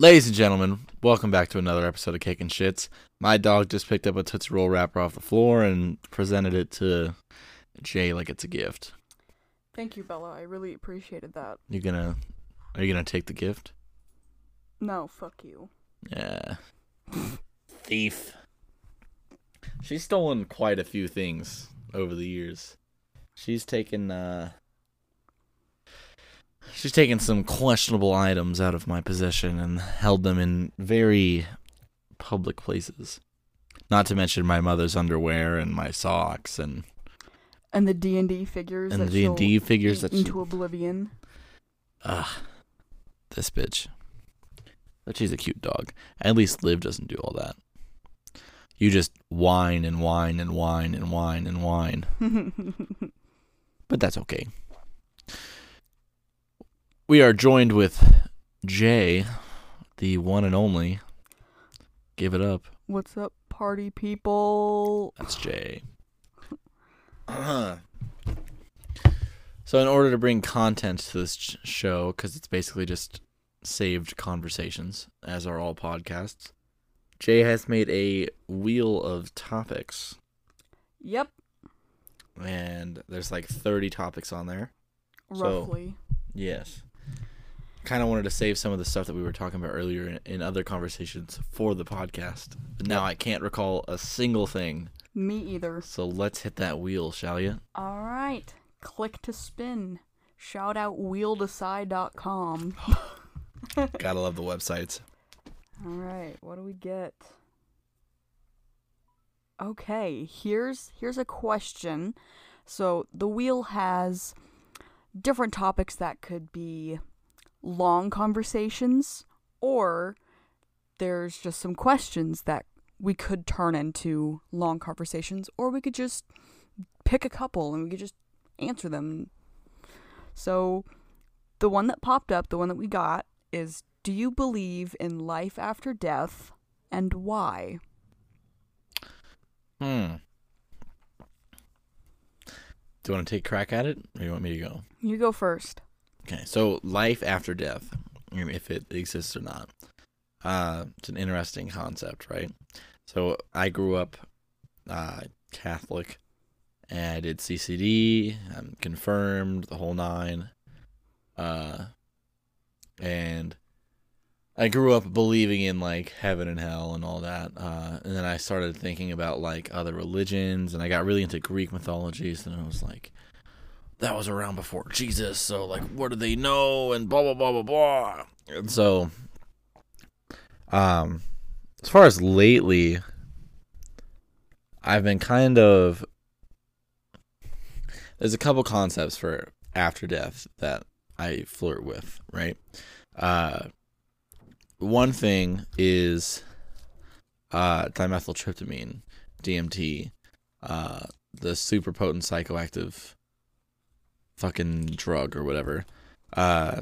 Ladies and gentlemen, welcome back to another episode of Cake and Shits. My dog just picked up a Tootsie Roll wrapper off the floor and presented it to Jey like it's a gift. Thank you, Bella. I really appreciated that. You gonna are you gonna take the gift? No, fuck you. Yeah. Thief. She's stolen quite a few things over the years. She's taken uh She's taken some questionable items out of my possession and held them in very public places. Not to mention my mother's underwear and my socks and And the D and D figures. and the D and D figures that she, into oblivion. Ugh. This bitch. But she's a cute dog. At least Liv doesn't do all that. You just whine and whine and whine and whine and whine. But that's okay. We are joined with Jey, the one and only. Give it up. What's up, party people? That's Jey. so, in order to bring content to this ch- show, because it's basically just saved conversations, as are all podcasts, Jey has made a wheel of topics, Yep, and there's like 30 topics on there. So- roughly. Yes. Kind of wanted to save some of the stuff that we were talking about earlier in, in other conversations for the podcast. But now I can't recall a single thing. Me either. So let's hit that wheel, shall you? All right, click to spin. Shout out wheeldecide.com. Gotta love the websites. All right, what do we get? Okay, here's here's a question. So the wheel has different topics that could be long conversations or there's just some questions that we could turn into long conversations or we could just pick a couple and we could just answer them. So the one that popped up, the one that we got is do you believe in life after death and why? Hmm. Do you want to take a crack at it, or do you want me to go? You go first. Okay, so life after death, um, if it exists or not. Uh, it's an interesting concept, right? So I grew up uh, Catholic, and I did CCD. I'm confirmed, the whole nine. Uh, and I grew up believing in like heaven and hell and all that. Uh, and then I started thinking about like other religions, and I got really into Greek mythologies, and I was like, that was around before Jesus, so like, what do they know? And blah blah blah blah blah. And so, um, as far as lately, I've been kind of there's a couple concepts for after death that I flirt with, right? Uh, one thing is uh, dimethyltryptamine, DMT, uh, the super potent psychoactive fucking drug or whatever. Uh,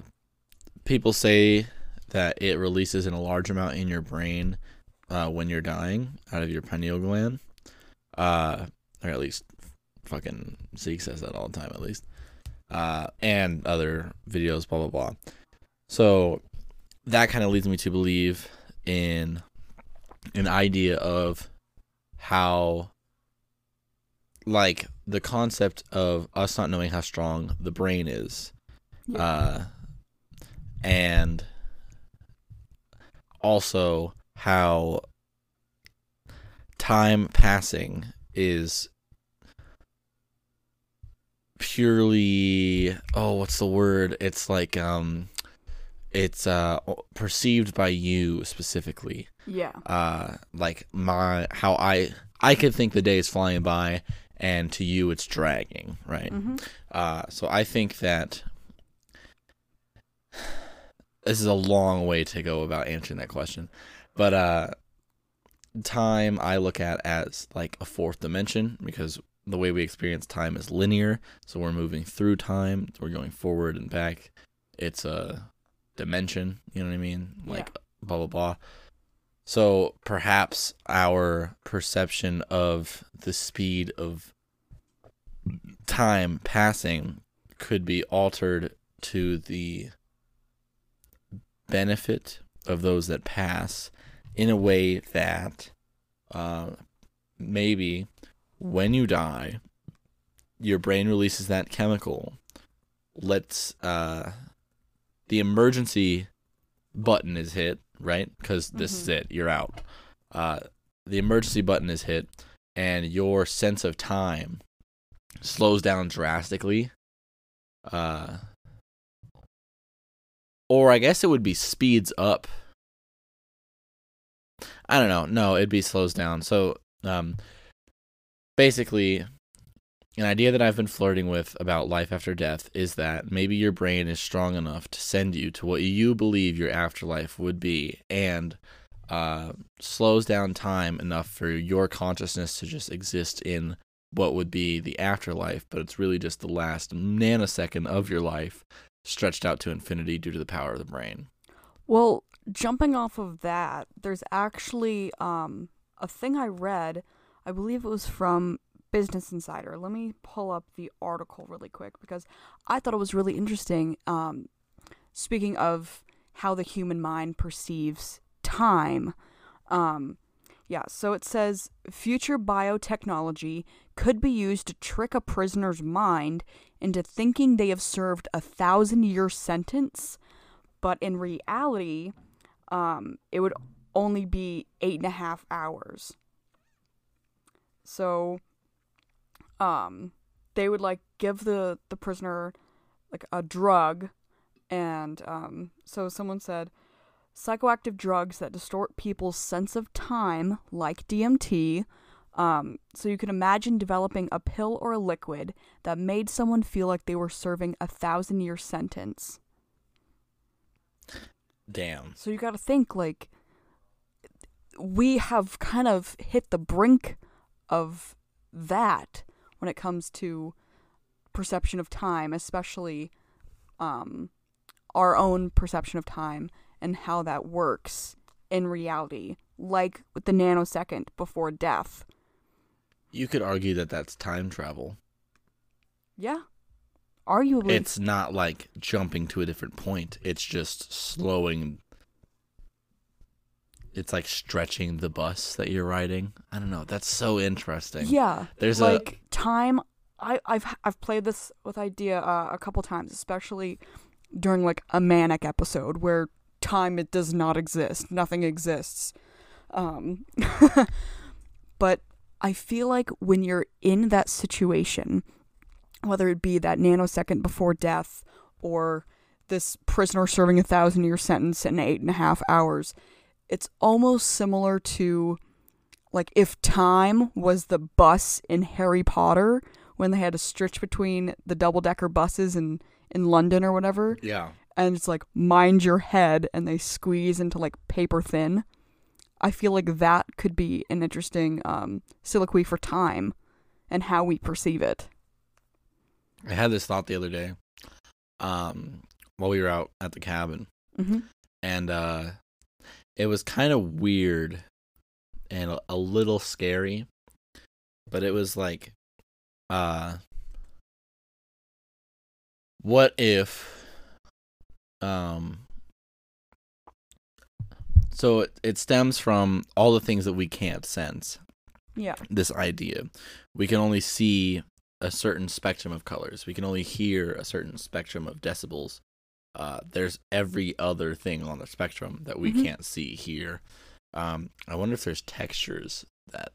people say that it releases in a large amount in your brain uh, when you're dying out of your pineal gland. Uh, or at least fucking Zeke says that all the time, at least. Uh, and other videos, blah, blah, blah. So that kind of leads me to believe in an idea of how like the concept of us not knowing how strong the brain is Yeah. uh and also how time passing is purely oh what's the word it's like um it's uh perceived by you specifically yeah. uh like my how i i could think the day is flying by and to you it's dragging right? Hmm uh so i think that this is a long way to go about answering that question but uh time i look at as like a fourth dimension because the way we experience time is linear. So we're moving through time we're going forward and back. It's a dimension you know what i mean? Like blah blah blah so perhaps our perception of the speed of time passing could be altered to the benefit of those that pass in a way that uh, maybe when you die, your brain releases that chemical. Let's uh, the emergency button is hit, right? Because this is it. You're out. Uh, the emergency button is hit, and your sense of time slows down drastically. Uh, or I guess it would be speeds up. I don't know. No, it'd be slows down. So, um, basically, an idea that I've been flirting with about life after death is that maybe your brain is strong enough to send you to what you believe your afterlife would be, and uh, slows down time enough for your consciousness to just exist in what would be the afterlife, but it's really just the last nanosecond of your life stretched out to infinity due to the power of the brain. Well, jumping off of that, there's actually um, a thing I read. I believe it was from Business Insider. Let me pull up the article really quick because I thought it was really interesting. Um, speaking of how the human mind perceives time, um, yeah, so it says future biotechnology could be used to trick a prisoner's mind into thinking they have served a thousand year sentence, but in reality, um, it would only be eight and a half hours. So, um, they would like give the the prisoner like a drug, and um, so someone said psychoactive drugs that distort people's sense of time, like DMT. Um, so you can imagine developing a pill or a liquid that made someone feel like they were serving a thousand year sentence. Damn. So you got to think like we have kind of hit the brink of that when it comes to perception of time, especially um, our own perception of time and how that works in reality, like with the nanosecond before death. You could argue that that's time travel. Yeah. Arguably. It's not like jumping to a different point. It's just slowing. It's like stretching the bus that you're riding. I don't know. That's so interesting. Yeah. There's a- like time I I've I've played this with idea uh, a couple times, especially during like a manic episode where time it does not exist. Nothing exists. Um but I feel like when you're in that situation, whether it be that nanosecond before death or this prisoner serving a thousand year sentence in eight and a half hours, it's almost similar to like if time was the bus in Harry Potter when they had to stretch between the double decker buses in, in London or whatever. Yeah. And it's like mind your head and they squeeze into like paper thin. I feel like that could be an interesting um, soliloquy for time and how we perceive it. I had this thought the other day, um, while we were out at the cabin, hmm and uh, it was kind of weird and a, a little scary, but it was like, uh, what if, um, so it, it stems from all the things that we can't sense. Yeah. this idea. We can only see a certain spectrum of colors. We can only hear a certain spectrum of decibels. Uh, there's every other thing on the spectrum that we Mhm. can't see here. Um, I wonder if there's textures that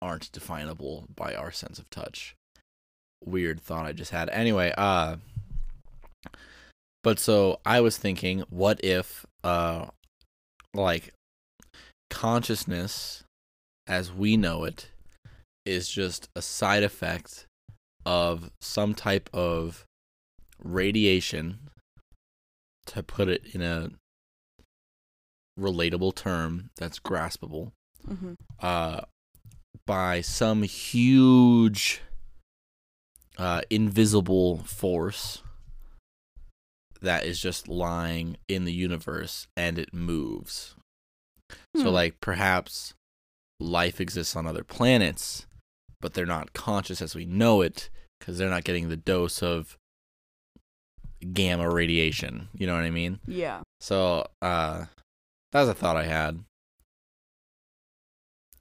aren't definable by our sense of touch. Weird thought I just had. Anyway, uh, but so I was thinking, what if, uh, like, consciousness as we know it is just a side effect of some type of radiation to put it in a relatable term that's graspable hmm uh by some huge uh invisible force that is just lying in the universe and it moves so Hmm. like perhaps life exists on other planets, but they're not conscious as we know it because they're not getting the dose of gamma radiation. You know what I mean? Yeah. So uh That was a thought I had.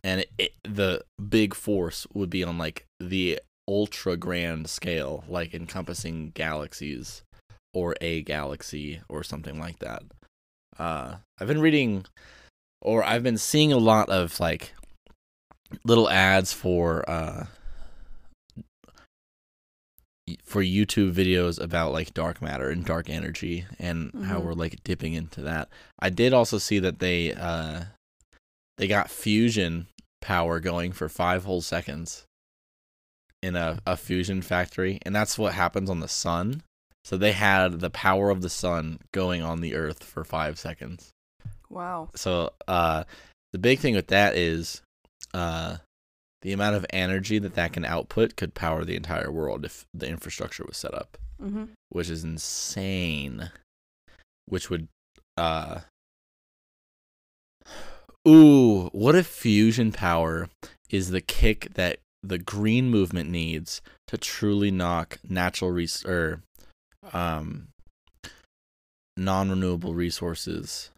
And it, it, the big force would be on like the ultra grand scale, like encompassing galaxies or a galaxy or something like that. Uh, I've been reading, or I've been seeing a lot of like little ads for uh for YouTube videos about like dark matter and dark energy and how Mhm. we're like dipping into that. I did also see that they uh they got fusion power going for 5 whole seconds in a, a fusion factory and that's what happens on the sun. So they had the power of the sun going on the earth for 5 seconds Wow. so uh the big thing with that is uh the amount of energy that that can output could power the entire world if the infrastructure was set up Mm-hmm. which is insane which would uh ooh what if fusion power is the kick that the green movement needs to truly knock natural res- or um non-renewable resources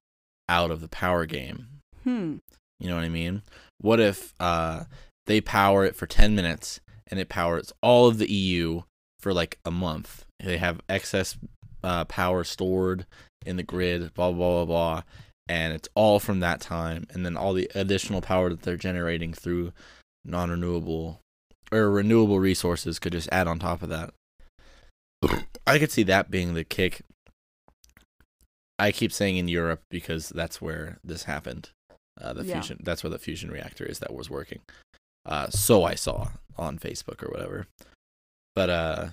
out of the power game Hmm. you know what I mean? What if uh they power it for 10 minutes and it powers all of the EU for like a month? They have excess uh, power stored in the grid, blah, blah, blah, blah. And it's all from that time. And then all the additional power that they're generating through non renewable or renewable resources could just add on top of that. I could see that being the kick. I keep saying in Europe because that's where this happened. Uh, the Yeah. fusion that's where the fusion reactor is that was working. Uh, so I saw on Facebook or whatever. But uh,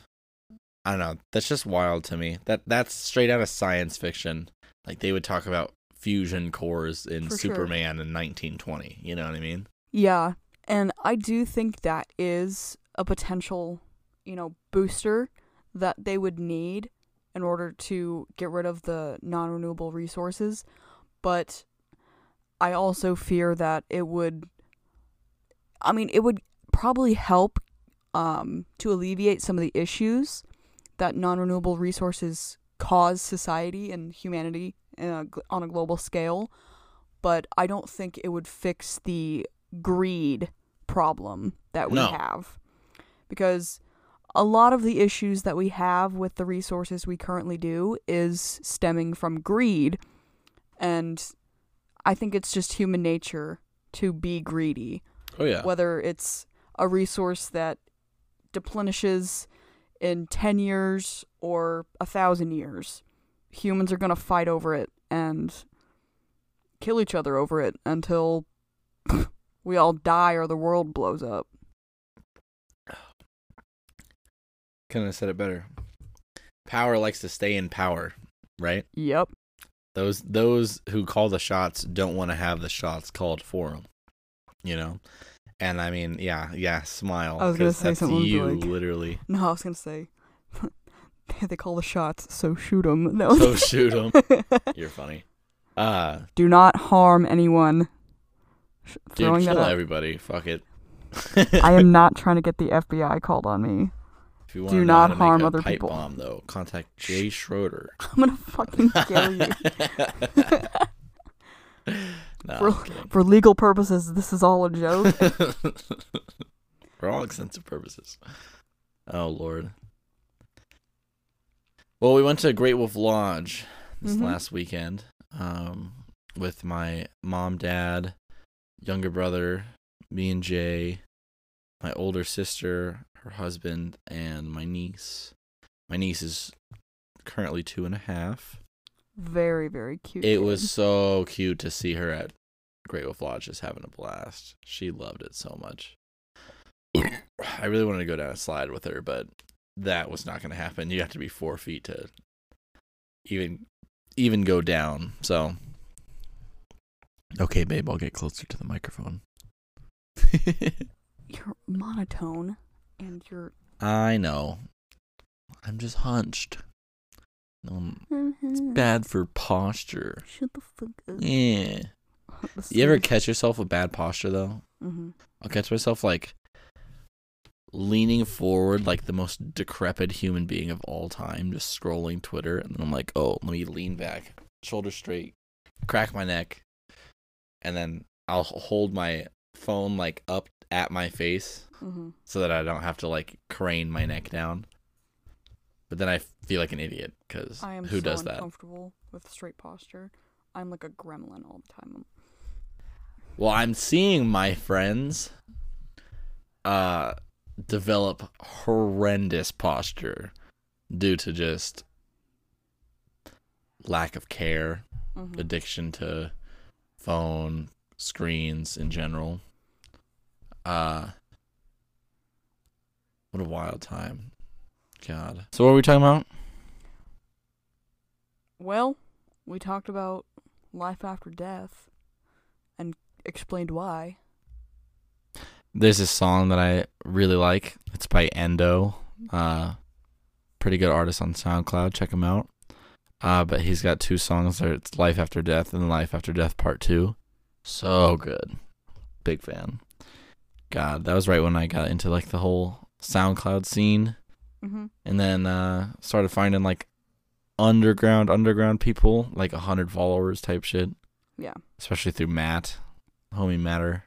I don't know. That's just wild to me. That that's straight out of science fiction. Like they would talk about fusion cores in For sure. Superman in 1920. You know what I mean? Yeah, and I do think that is a potential, you know, booster that they would need in order to get rid of the non-renewable resources, but I also fear that it would I mean, it would probably help um to alleviate some of the issues that non-renewable resources cause society and humanity in a, on a global scale, but I don't think it would fix the greed problem that we No. have. Because a lot of the issues that we have with the resources we currently do is stemming from greed. And I think it's just human nature to be greedy. Oh yeah. Whether it's a resource that deplenishes in 10 years or a thousand years, humans are going to fight over it and kill each other over it until we all die or the world blows up. Couldn't have said it better. Power likes to stay in power, right? Yep. Those those who call the shots don't want to have the shots called for them. You know, and I mean, yeah, yeah. Smile. I was gonna say something You like- literally. No, I was going to say they call the shots, so shoot 'em. No. So shoot them. You're funny. Uh, Do not harm anyone. Sh- dude, kill everybody. Fuck it. I am not trying to get the FBI called on me. If you do wanna not harm a other pipe people. Bomb though. Contact Jey Schroeder. I'm gonna fucking kill you. No, For- For legal purposes, this is all a joke. For all extensive purposes. Oh lord. Well, we went to Great Wolf Lodge this Mhm. last weekend um, with my mom, dad, younger brother, me and Jey, my older sister, her husband, and my niece. My niece is currently two and a half. Very, very cute. It was so cute to see her at Great Wolf Lodge just having a blast. She loved it so much. I really wanted to go down a slide with her, but that was not going to happen. You have to be four feet to even even go down. So, okay, babe, I'll get closer to the microphone. You're monotone, and you're. I know. I'm just hunched. Um, it's bad for posture. Shut the fuck up. Yeah. You ever catch yourself with bad posture though? hmm I'll catch myself like leaning forward like the most decrepit human being of all time, just scrolling Twitter, and then I'm like, oh, let me lean back, shoulder straight, crack my neck, and then I'll hold my phone like up at my face hmm so that I don't have to like crane my neck down. But then I feel like an idiot because I am who so does that? uncomfortable with straight posture. I'm like a gremlin all the time. Well, I'm seeing my friends uh develop horrendous posture due to just lack of care, Mhm. addiction to phone, screens in general. Uh what a wild time. God. So what are we talking about? Well, we talked about life after death explained why. There's this song that I really like. It's by Endo. Uh, pretty good artist on SoundCloud. Check him out. Uh, but he's got two songs there. It's Life After Death and Life After Death Part Two. So good. Big fan. God, that was right when I got into like the whole SoundCloud scene, Mm-hmm. and then uh, started finding like underground underground people, like a hundred followers type shit. Yeah. Especially through Matt, homie Matter.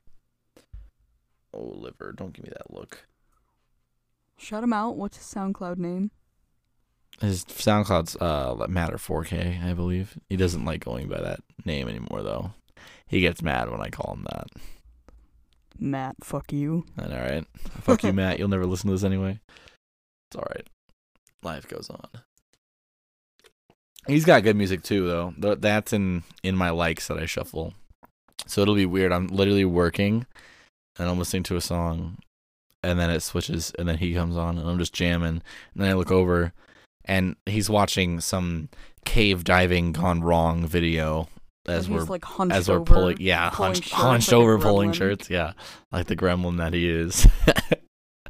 Oh, liver! Don't give me that look. Shut him out. What's his SoundCloud name? His SoundCloud's uh Matter 4K, I believe. He doesn't like going by that name anymore, though. He gets mad when I call him that. Matt, fuck you. And all right, fuck you, Matt. You'll never listen to this anyway. It's all right. Life goes on. He's got good music too, though. That's in in my likes that I shuffle. So it'll be weird. I'm literally working, and I'm listening to a song, and then it switches, and then he comes on, and I'm just jamming, and then I look over, and he's watching some cave diving gone wrong video as we're like hunched as we're over, pulling, yeah, pulling hunched, shirts hunched like over pulling shirts, yeah, like the gremlin that he is.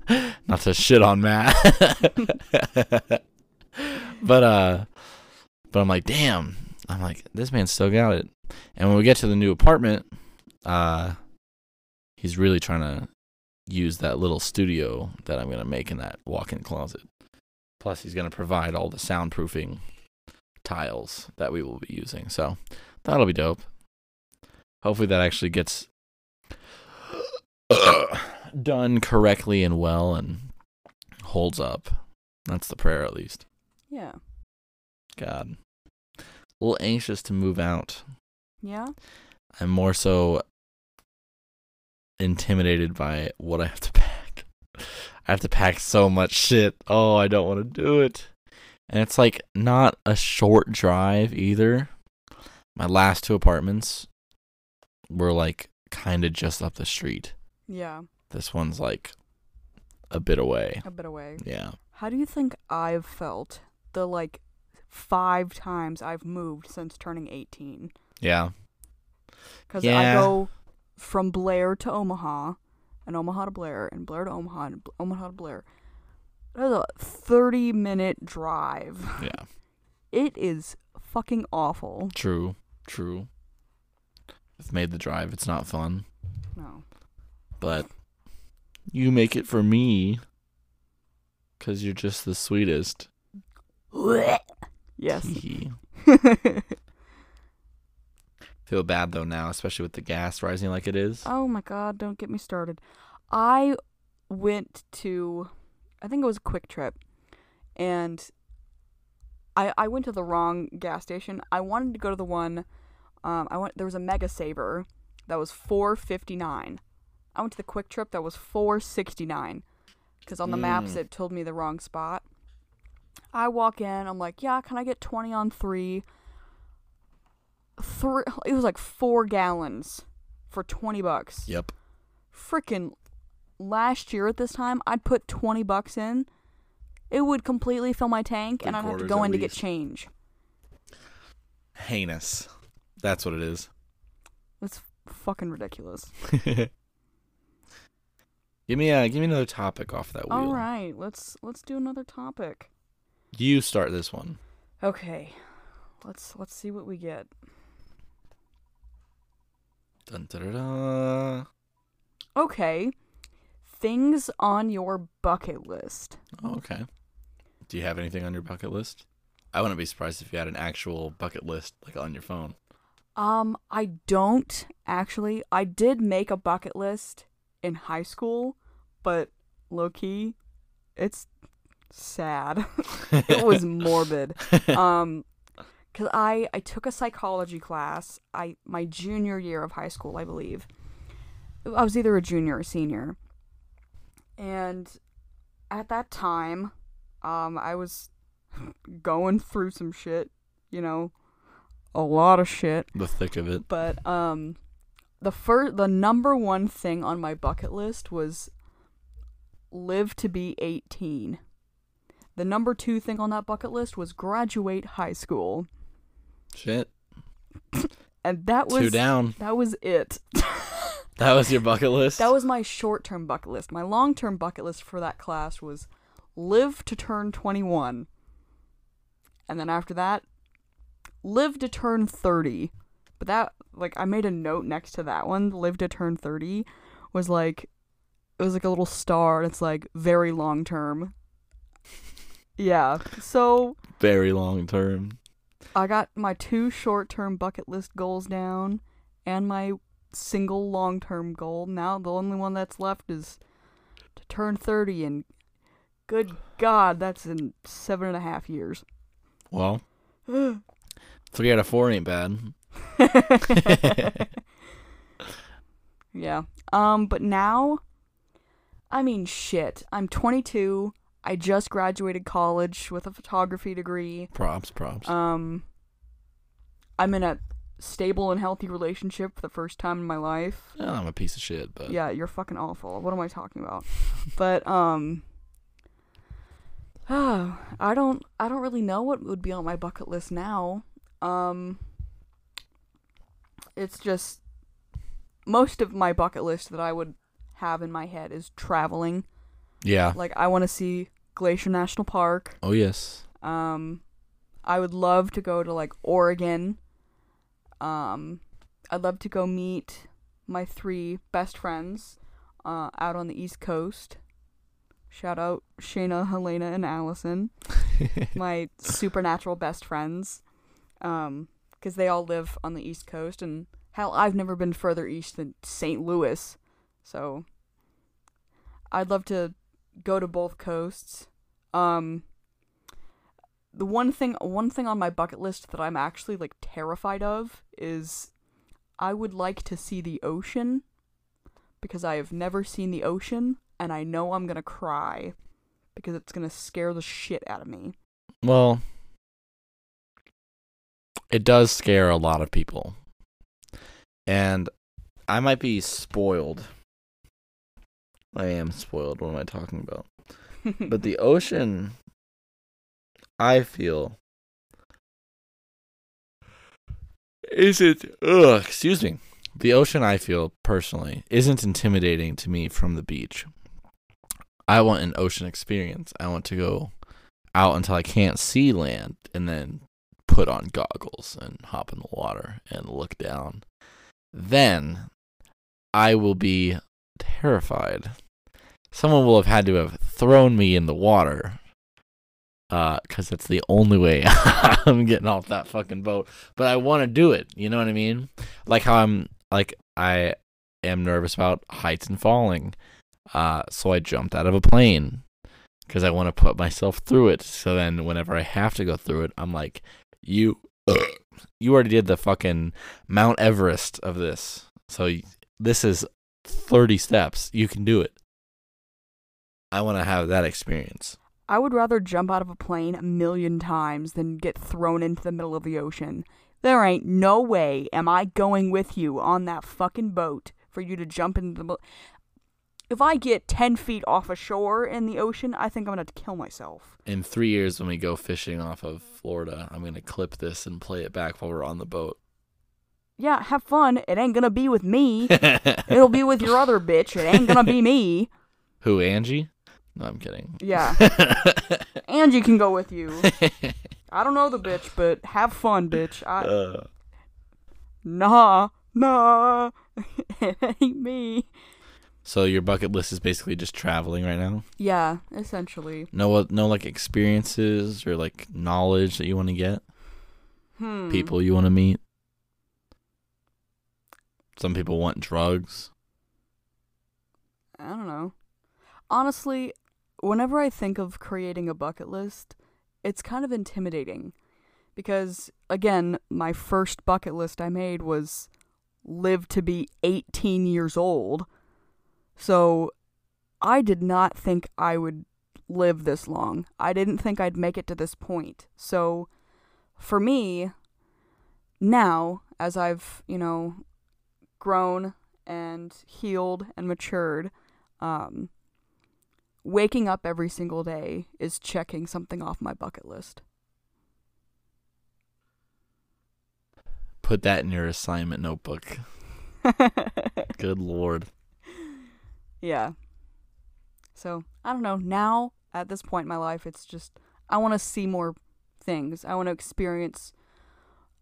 Not to shit on Matt, but uh, but I'm like, damn, I'm like, this man still got it. And when we get to the new apartment, uh, he's really trying to use that little studio that I'm gonna make in that walk-in closet. Plus, he's gonna provide all the soundproofing tiles that we will be using. So that'll be dope. Hopefully that actually gets done correctly and well and holds up. That's the prayer at least. Yeah. God. A little anxious to move out. Yeah. I'm more so intimidated by what I have to pack. I have to pack so much shit. Oh, I don't want to do it. And it's like not a short drive either. My last two apartments were like kind of just up the street. Yeah. This one's like a bit away. A bit away. Yeah. How do you think I've felt the like five times I've moved since turning 18? Yeah. Because I go from Blair to Omaha, and Omaha to Blair, and Blair to Omaha, and Omaha to Blair. That's a 30 minute drive. Yeah. It is fucking awful. True. True. I've made the drive. It's not fun. No. but you make it for me because you're just the sweetest. yes. Feel bad though now, especially with the gas rising like it is. oh my god, don't get me started. I went to, I think it was a QuikTrip, and I I went to the wrong gas station. I wanted to go to the one, um, I went there was a Mega Saver that was four fifty nine. I went to the QuikTrip that was four sixty nine, because on the maps Mm. it told me the wrong spot. I walk in, I'm like, yeah, can I get twenty on three? Three, it was like four gallons for twenty bucks Yep. freaking last year at this time, I'd put 20 bucks in. It would completely fill my tank and I'd have to go in to get change. Heinous. That's what it is. It's fucking ridiculous. give me a give me another topic off that wheel. All right, let's let's do another topic. You start this one. Okay. Let's let's see what we get. Dun, da, da, da. Okay. Things on your bucket list. Oh, okay. Do you have anything on your bucket list? I wouldn't be surprised if you had an actual bucket list like on your phone. Um, I don't actually. I did make a bucket list in high school, but low key, it's sad. it was morbid. Um, cause I I took a psychology class. I my junior year of high school, I believe. I was either a junior or senior, and at that time, um, I was going through some shit. You know, a lot of shit. The thick of it. But um the first the number one thing on my bucket list was live to be 18. The number 2 thing on that bucket list was graduate high school. Shit. And that was Two down. that was it. That was your bucket list. that was my short-term bucket list. My long-term bucket list for that class was live to turn 21. And then after that, live to turn 30. But that, like, I made a note next to that one, live to turn 30, was like, it was like a little star, and it's like, very long term. Yeah. So, very long term. I got my two short term bucket list goals down, and my single long term goal. Now, the only one that's left is to turn 30, and good God, that's in seven and a half years. Well, three out of four ain't bad. Yeah. Um, but now, I mean, shit. I'm 22. I just graduated college with a photography degree. Props, props. Um, I'm in a stable and healthy relationship for the first time in my life. Yeah, I'm a piece of shit, but Yeah, you're fucking awful. What am I talking about? but um, I don't. I don't really know what would be on my bucket list now. Um, it's just most of my bucket list that I would have in my head is traveling. yeah. Like I want to see Glacier National Park. Oh yes. Um, I would love to go to like Oregon. Um, I'd love to go meet my three best friends uh, out on the East Coast. Shout out Shayna, Helena, and Allison, my supernatural best friends. Um, because they all live on the East Coast, and hell, I've never been further east than St. Louis, so I'd love to go to both coasts. Um, the one thing one thing on my bucket list that I'm actually like terrified of is I would like to see the ocean because I have never seen the ocean and I know I'm going to cry because it's going to scare the shit out of me. Well, it does scare a lot of people. And I might be spoiled. I am spoiled. What am I talking about? But the ocean, I feel, isn't. Ugh, excuse me. The ocean, I feel personally, isn't intimidating to me from the beach. I want an ocean experience. I want to go out until I can't see land and then put on goggles and hop in the water and look down. Then I will be terrified. Someone will have had to have thrown me in the water because that's the only way I'm getting off that fucking boat. But I want to do it. You know what I mean? Like how I'm like I am nervous about heights and falling. Uh, so I jumped out of a plane because I want to put myself through it. So then, whenever I have to go through it, I'm like, you, you already did the fucking Mount Everest of this. So this is 30 steps. You can do it. I want to have that experience. I would rather jump out of a plane a million times than get thrown into the middle of the ocean. There ain't no way am I going with you on that fucking boat for you to jump into the. If I get 10 feet off a shore in the ocean, I think I'm gonna kill myself. In three years, when we go fishing off of Florida, I'm going to clip this and play it back while we're on the boat. Yeah, have fun. It ain't gonna be with me. It'll be with your other bitch. It ain't gonna be me. Who, Angie? No, I'm kidding. Yeah. Angie can go with you. I don't know the bitch, but have fun, bitch. I uh, Nah, nah. it ain't me. so your bucket list is basically just traveling right now. Yeah, essentially. No, no, like experiences or like knowledge that you want to get. Hmm. People you want to meet. Some people want drugs. I don't know. Honestly, whenever I think of creating a bucket list, it's kind of intimidating because again, my first bucket list I made was live to be 18 years old. So I did not think I would live this long. I didn't think I'd make it to this point. So for me, now, as I've, you know, grown and healed and matured, um, waking up every single day is checking something off my bucket list. Put that in your assignment notebook. Good lord. Yeah. So, I don't know. Now, at this point in my life, it's just, I want to see more things. I want to experience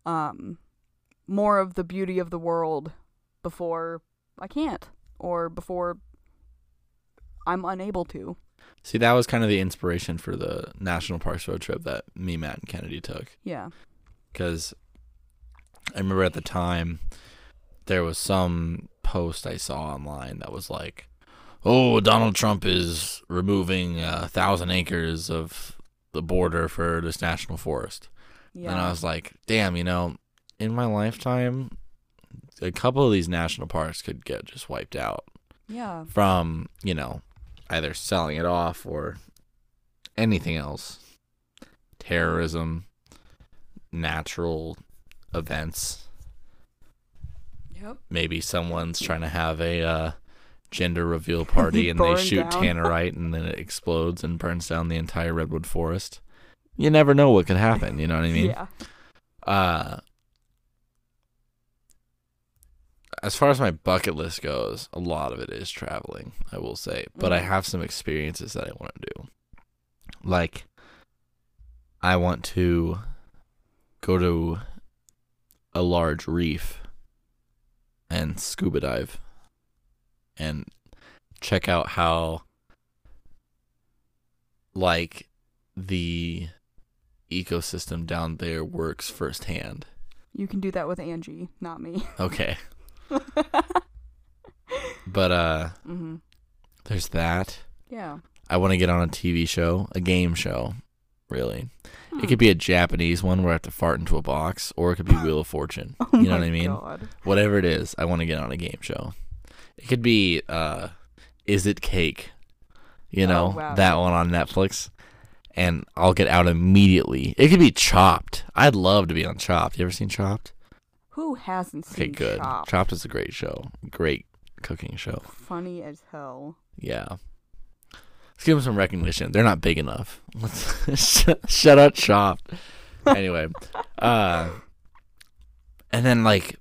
um, more of the beauty of the world before I can't or before I'm unable to. See, that was kind of the inspiration for the National Parks road trip that me, Matt, and Kennedy took. Yeah. Because I remember at the time there was some post I saw online that was like, "Oh, Donald Trump is removing a thousand acres of the border for this national forest," Yeah. and I was like, "Damn, you know, in my lifetime, a couple of these national parks could get just wiped out yeah. from you know either selling it off or anything else, terrorism, natural events." Yep. maybe someone's trying to have a uh, gender reveal party and they shoot down. tannerite and then it explodes and burns down the entire redwood forest. You never know what could happen. You know what I mean? yeah. Uh, as far as my bucket list goes, a lot of it is traveling. I will say, but I Mhm. have some experiences that I want to do. Like, I want to go to a large reef and scuba dive and check out how like the ecosystem down there works firsthand. You can do that with Angie, not me. Okay. But uh hmm there's that. Yeah. I want to get on a TV show, a game show, really. Hmm. It could be a Japanese one where I have to fart into a box, or it could be Wheel of Fortune. Oh you know what I mean? God. Whatever it is, I want to get on a game show. It could be uh Is It Cake? You Oh, know, wow. that one on Netflix. And I'll get out immediately. It could be Chopped. I'd love to be on Chopped. You ever seen Chopped? Who hasn't seen? Okay, good. Chopped? Chopped is a great show. Great cooking show. Funny as hell. Yeah. Let's give them some recognition. They're not big enough. Let's shut out Chopped. Anyway, uh, and then like,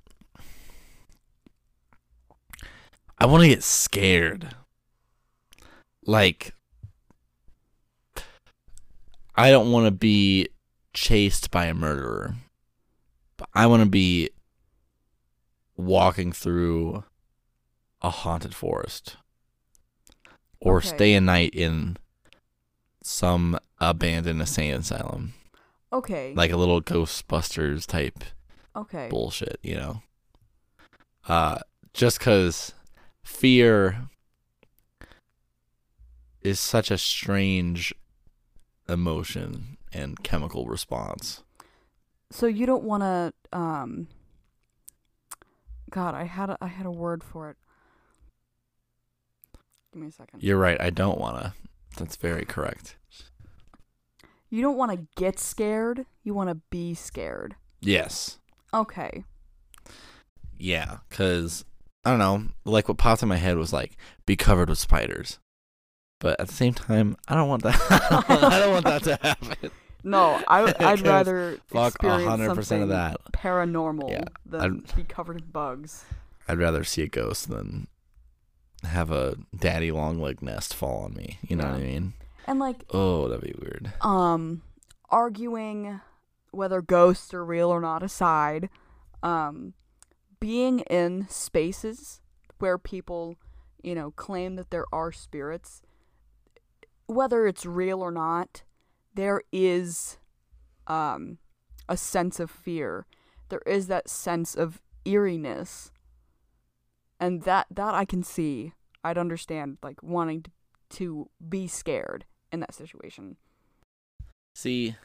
I want to get scared. Like, I don't want to be chased by a murderer. But I want to be walking through a haunted forest or Okay. stay a night in some abandoned insane asylum Okay. like a little ghostbusters type okay. bullshit you know uh just because fear is such a strange emotion and chemical response So you don't want to um God, I had a, I had a word for it. Give me a second. you're right i don't want to that's very correct You don't want to get scared, you want to be scared. yes Okay. Yeah, because I don't know. Like what popped in my head was like be covered with spiders, but at the same time, I don't want that. I don't want that to happen. No, I I'd rather Fuck hundred percent of that. paranormal Yeah, than be covered in bugs. I'd rather see a ghost than have a daddy long leg nest fall on me. You know what I mean? And like Oh, that'd be weird. um arguing whether ghosts are real or not aside um being in spaces where people you know claim that there are spirits whether it's real or not there is um a sense of fear there is that sense of eeriness and that that I can see. I'd understand like wanting to, to be scared in that situation. See,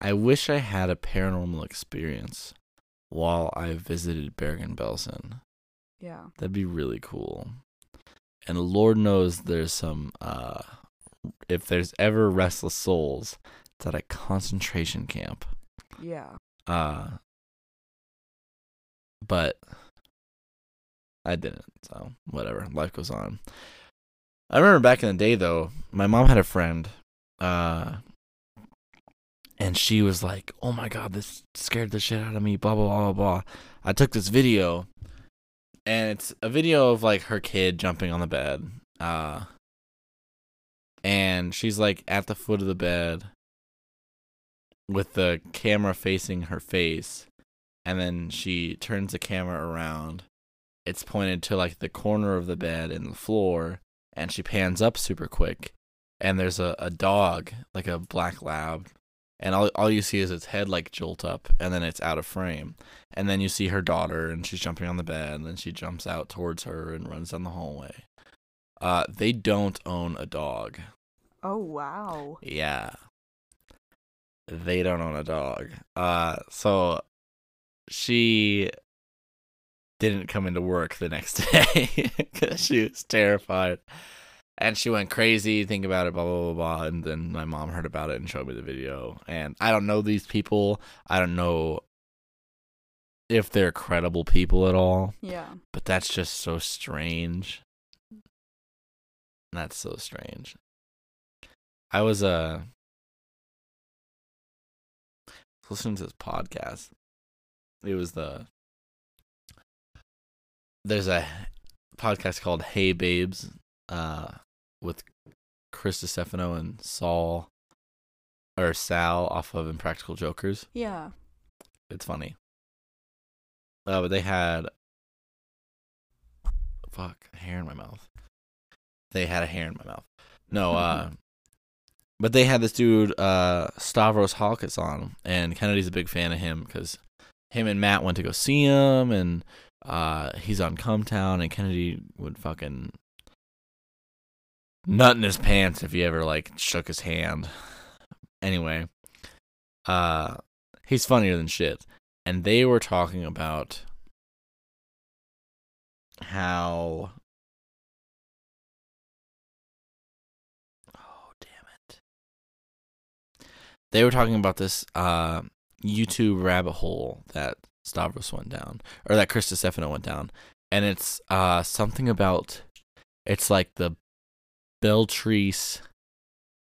I wish I had a paranormal experience while I visited Bergen Belsen. Yeah. That'd be really cool. And Lord knows there's some uh if there's ever restless souls, it's at a concentration camp. Yeah. Uh but I didn't, so whatever. Life goes on. I remember back in the day though, my mom had a friend, uh and she was like, Oh my god, this scared the shit out of me, blah blah blah blah blah. I took this video and it's a video of like her kid jumping on the bed. Uh and she's like at the foot of the bed with the camera facing her face and then she turns the camera around. It's pointed to like the corner of the bed and the floor and she pans up super quick and there's a, a dog, like a black lab, and all all you see is its head like jolt up and then it's out of frame. And then you see her daughter and she's jumping on the bed and then she jumps out towards her and runs down the hallway. Uh they don't own a dog. Oh wow. Yeah. They don't own a dog. Uh so she didn't come into work the next day cuz she was terrified. And she went crazy, think about it, blah blah blah blah. And then my mom heard about it and showed me the video. And I don't know these people. I don't know if they're credible people at all. Yeah. But that's just so strange. That's so strange. I was uh listening to this podcast. It was the there's a podcast called Hey Babes, uh, with Chris Stefano and Saul or Sal off of Impractical Jokers. Yeah. It's funny. Uh, but they had fuck a hair in my mouth. They had a hair in my mouth. No, uh, but they had this dude uh Stavros Halkis on, and Kennedy's a big fan of him because him and Matt went to go see him, and uh he's on Cumtown, and Kennedy would fucking nut in his pants if he ever like shook his hand. Anyway, uh, he's funnier than shit, and they were talking about how oh damn it. They were talking about this uh youtube rabbit hole that stavros went down or that chris Stefano went down. And it's uh something about it's like the beltrice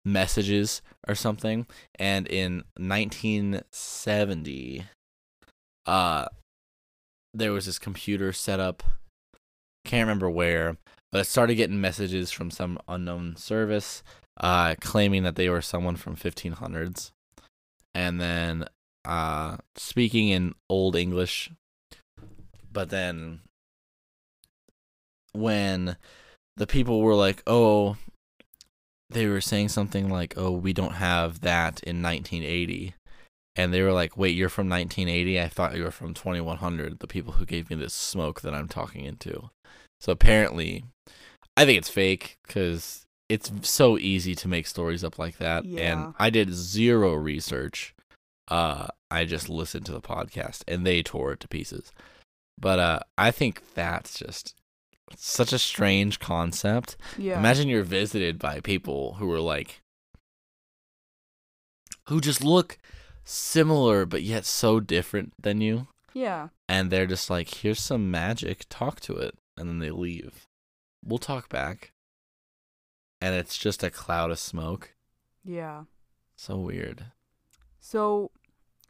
messages or something. And in 1970 uh there was this computer set up can't remember where but it started getting messages from some unknown service uh claiming that they were someone from 1500s and then uh speaking in old english but then when the people were like oh they were saying something like oh we don't have that in 1980 and they were like wait you're from 1980 i thought you were from 2100 the people who gave me this smoke that i'm talking into. So apparently i think it's fake because it's so easy to make stories up like that. Yeah. and i did zero research. Uh i just listened to the podcast and they tore it to pieces. But uh i think that's just such a strange concept Yeah. Imagine you're visited by people who are like, who just look similar but yet so different than you. yeah. And they're just like, here's some magic, talk to it. And then they leave. We'll talk back. And it's just a cloud of smoke. Yeah. So weird. So,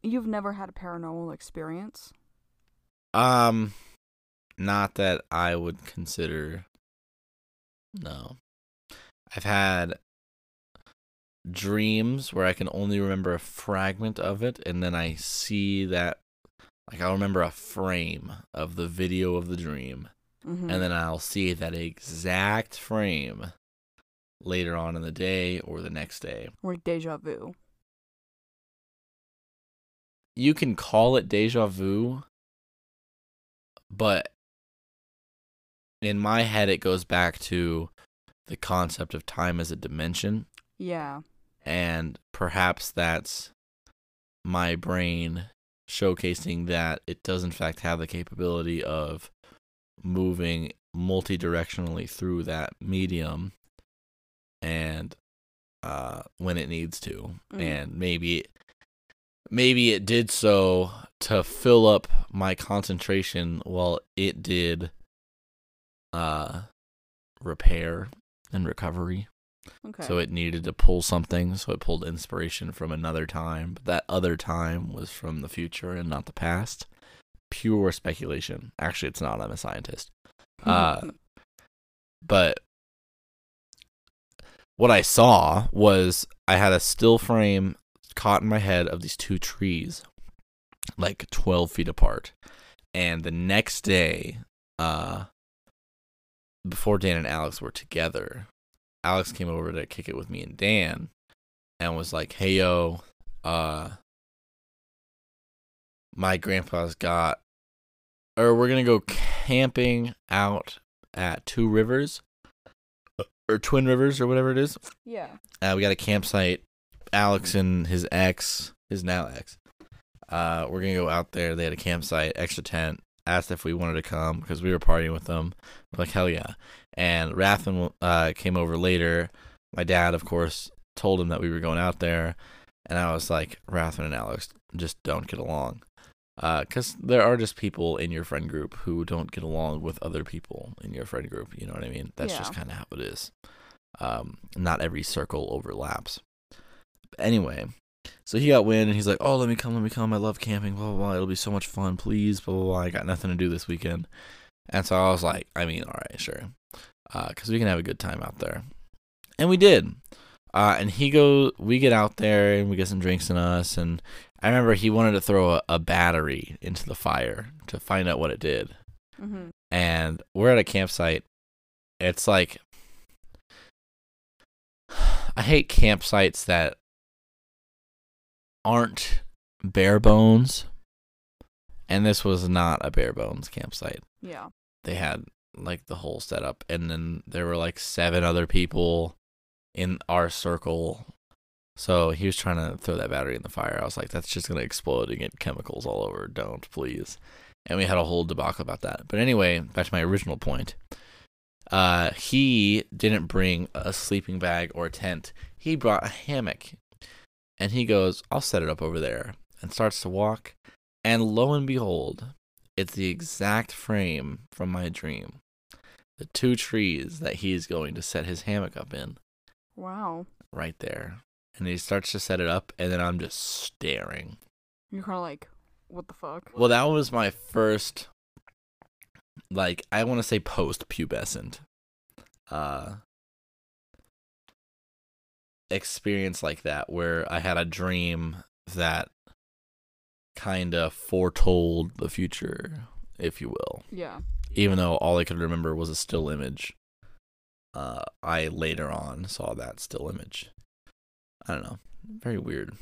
you've never had a paranormal experience? Um, not that I would consider. No. I've had dreams where I can only remember a fragment of it, and then I see that, like, I'll remember a frame of the video of the dream, Mm-hmm. and then I'll see that exact frame later on in the day or the next day. like deja vu. You can call it deja vu, but in my head it goes back to the concept of time as a dimension Yeah. and perhaps that's my brain showcasing that it does in fact have the capability of moving multi-directionally through that medium and uh when it needs to Mhm. and maybe maybe it did so to fill up my concentration while it did uh repair and recovery Okay. so it needed to pull something, so it pulled inspiration from another time. But that other time was from the future and not the past. Pure speculation. Actually, it's not. I'm a scientist. Uh, but what I saw was I had a still frame caught in my head of these two trees, like 12 feet apart. And the next day, uh, before Dan and Alex were together, Alex came over to kick it with me and Dan and was like, "Hey yo, uh my grandpa's got or we're going to go camping out at Two Rivers or Twin Rivers or whatever it is. yeah. Uh, we got a campsite. Alex and his ex, his now ex. Uh, we're gonna go out there. They had a campsite, extra tent. Asked if we wanted to come because we were partying with them. We're like hell yeah. And Rathman uh, came over later. My dad, of course, told him that we were going out there, and I was like, Rathman and Alex just don't get along. Because there are just people in your friend group who don't get along with other people in your friend group. You know what I mean? That's just kind of how it is. Um, not every circle overlaps. But anyway, so he got wind and he's like, "Oh, let me come, let me come. I love camping. Blah blah blah. It'll be so much fun. Please, blah blah blah. I got nothing to do this weekend." And so I was like, "I mean, all right, sure, because we can have a good time out there." And we did. Uh, and he go, we get out there and we get some drinks in us. And I remember he wanted to throw a, a battery into the fire to find out what it did Mm-hmm. and we're at a campsite. It's like I hate campsites that aren't bare bones. And this was not a bare bones campsite. Yeah. They had like the whole setup and then there were like seven other people in our circle. So he was trying to throw that battery in the fire. I was like, that's just gonna explode and get chemicals all over. Don't please and we had a whole debacle about that. But anyway, back to my original point. Uh, he didn't bring a sleeping bag or a tent. He brought a hammock, and he goes, "I'll set it up over there," and starts to walk. And lo and behold, it's the exact frame from my dream. The two trees that he's going to set his hammock up in, Wow. right there. And he starts to set it up, and then I'm just staring. You're kind of like, what the fuck? Well, that was my first, like, I want to say post pubescent, uh, experience like that where I had a dream that kind of foretold the future, if you will. Yeah. Even though all I could remember was a still image, uh, I later on saw that still image. I don't know. Very weird.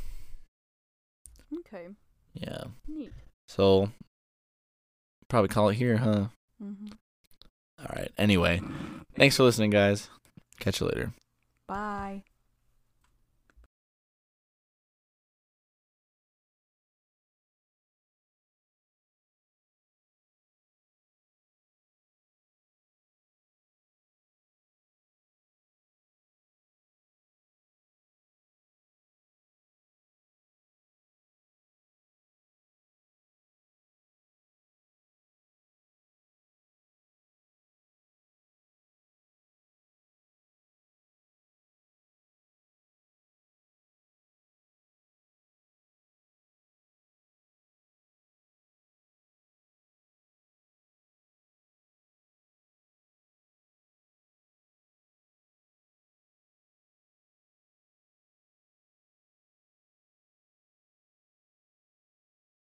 Okay. Yeah. Neat. So, probably call it here, huh? Mm-hmm. All right. Anyway, thanks for listening, guys. Catch you later. Bye.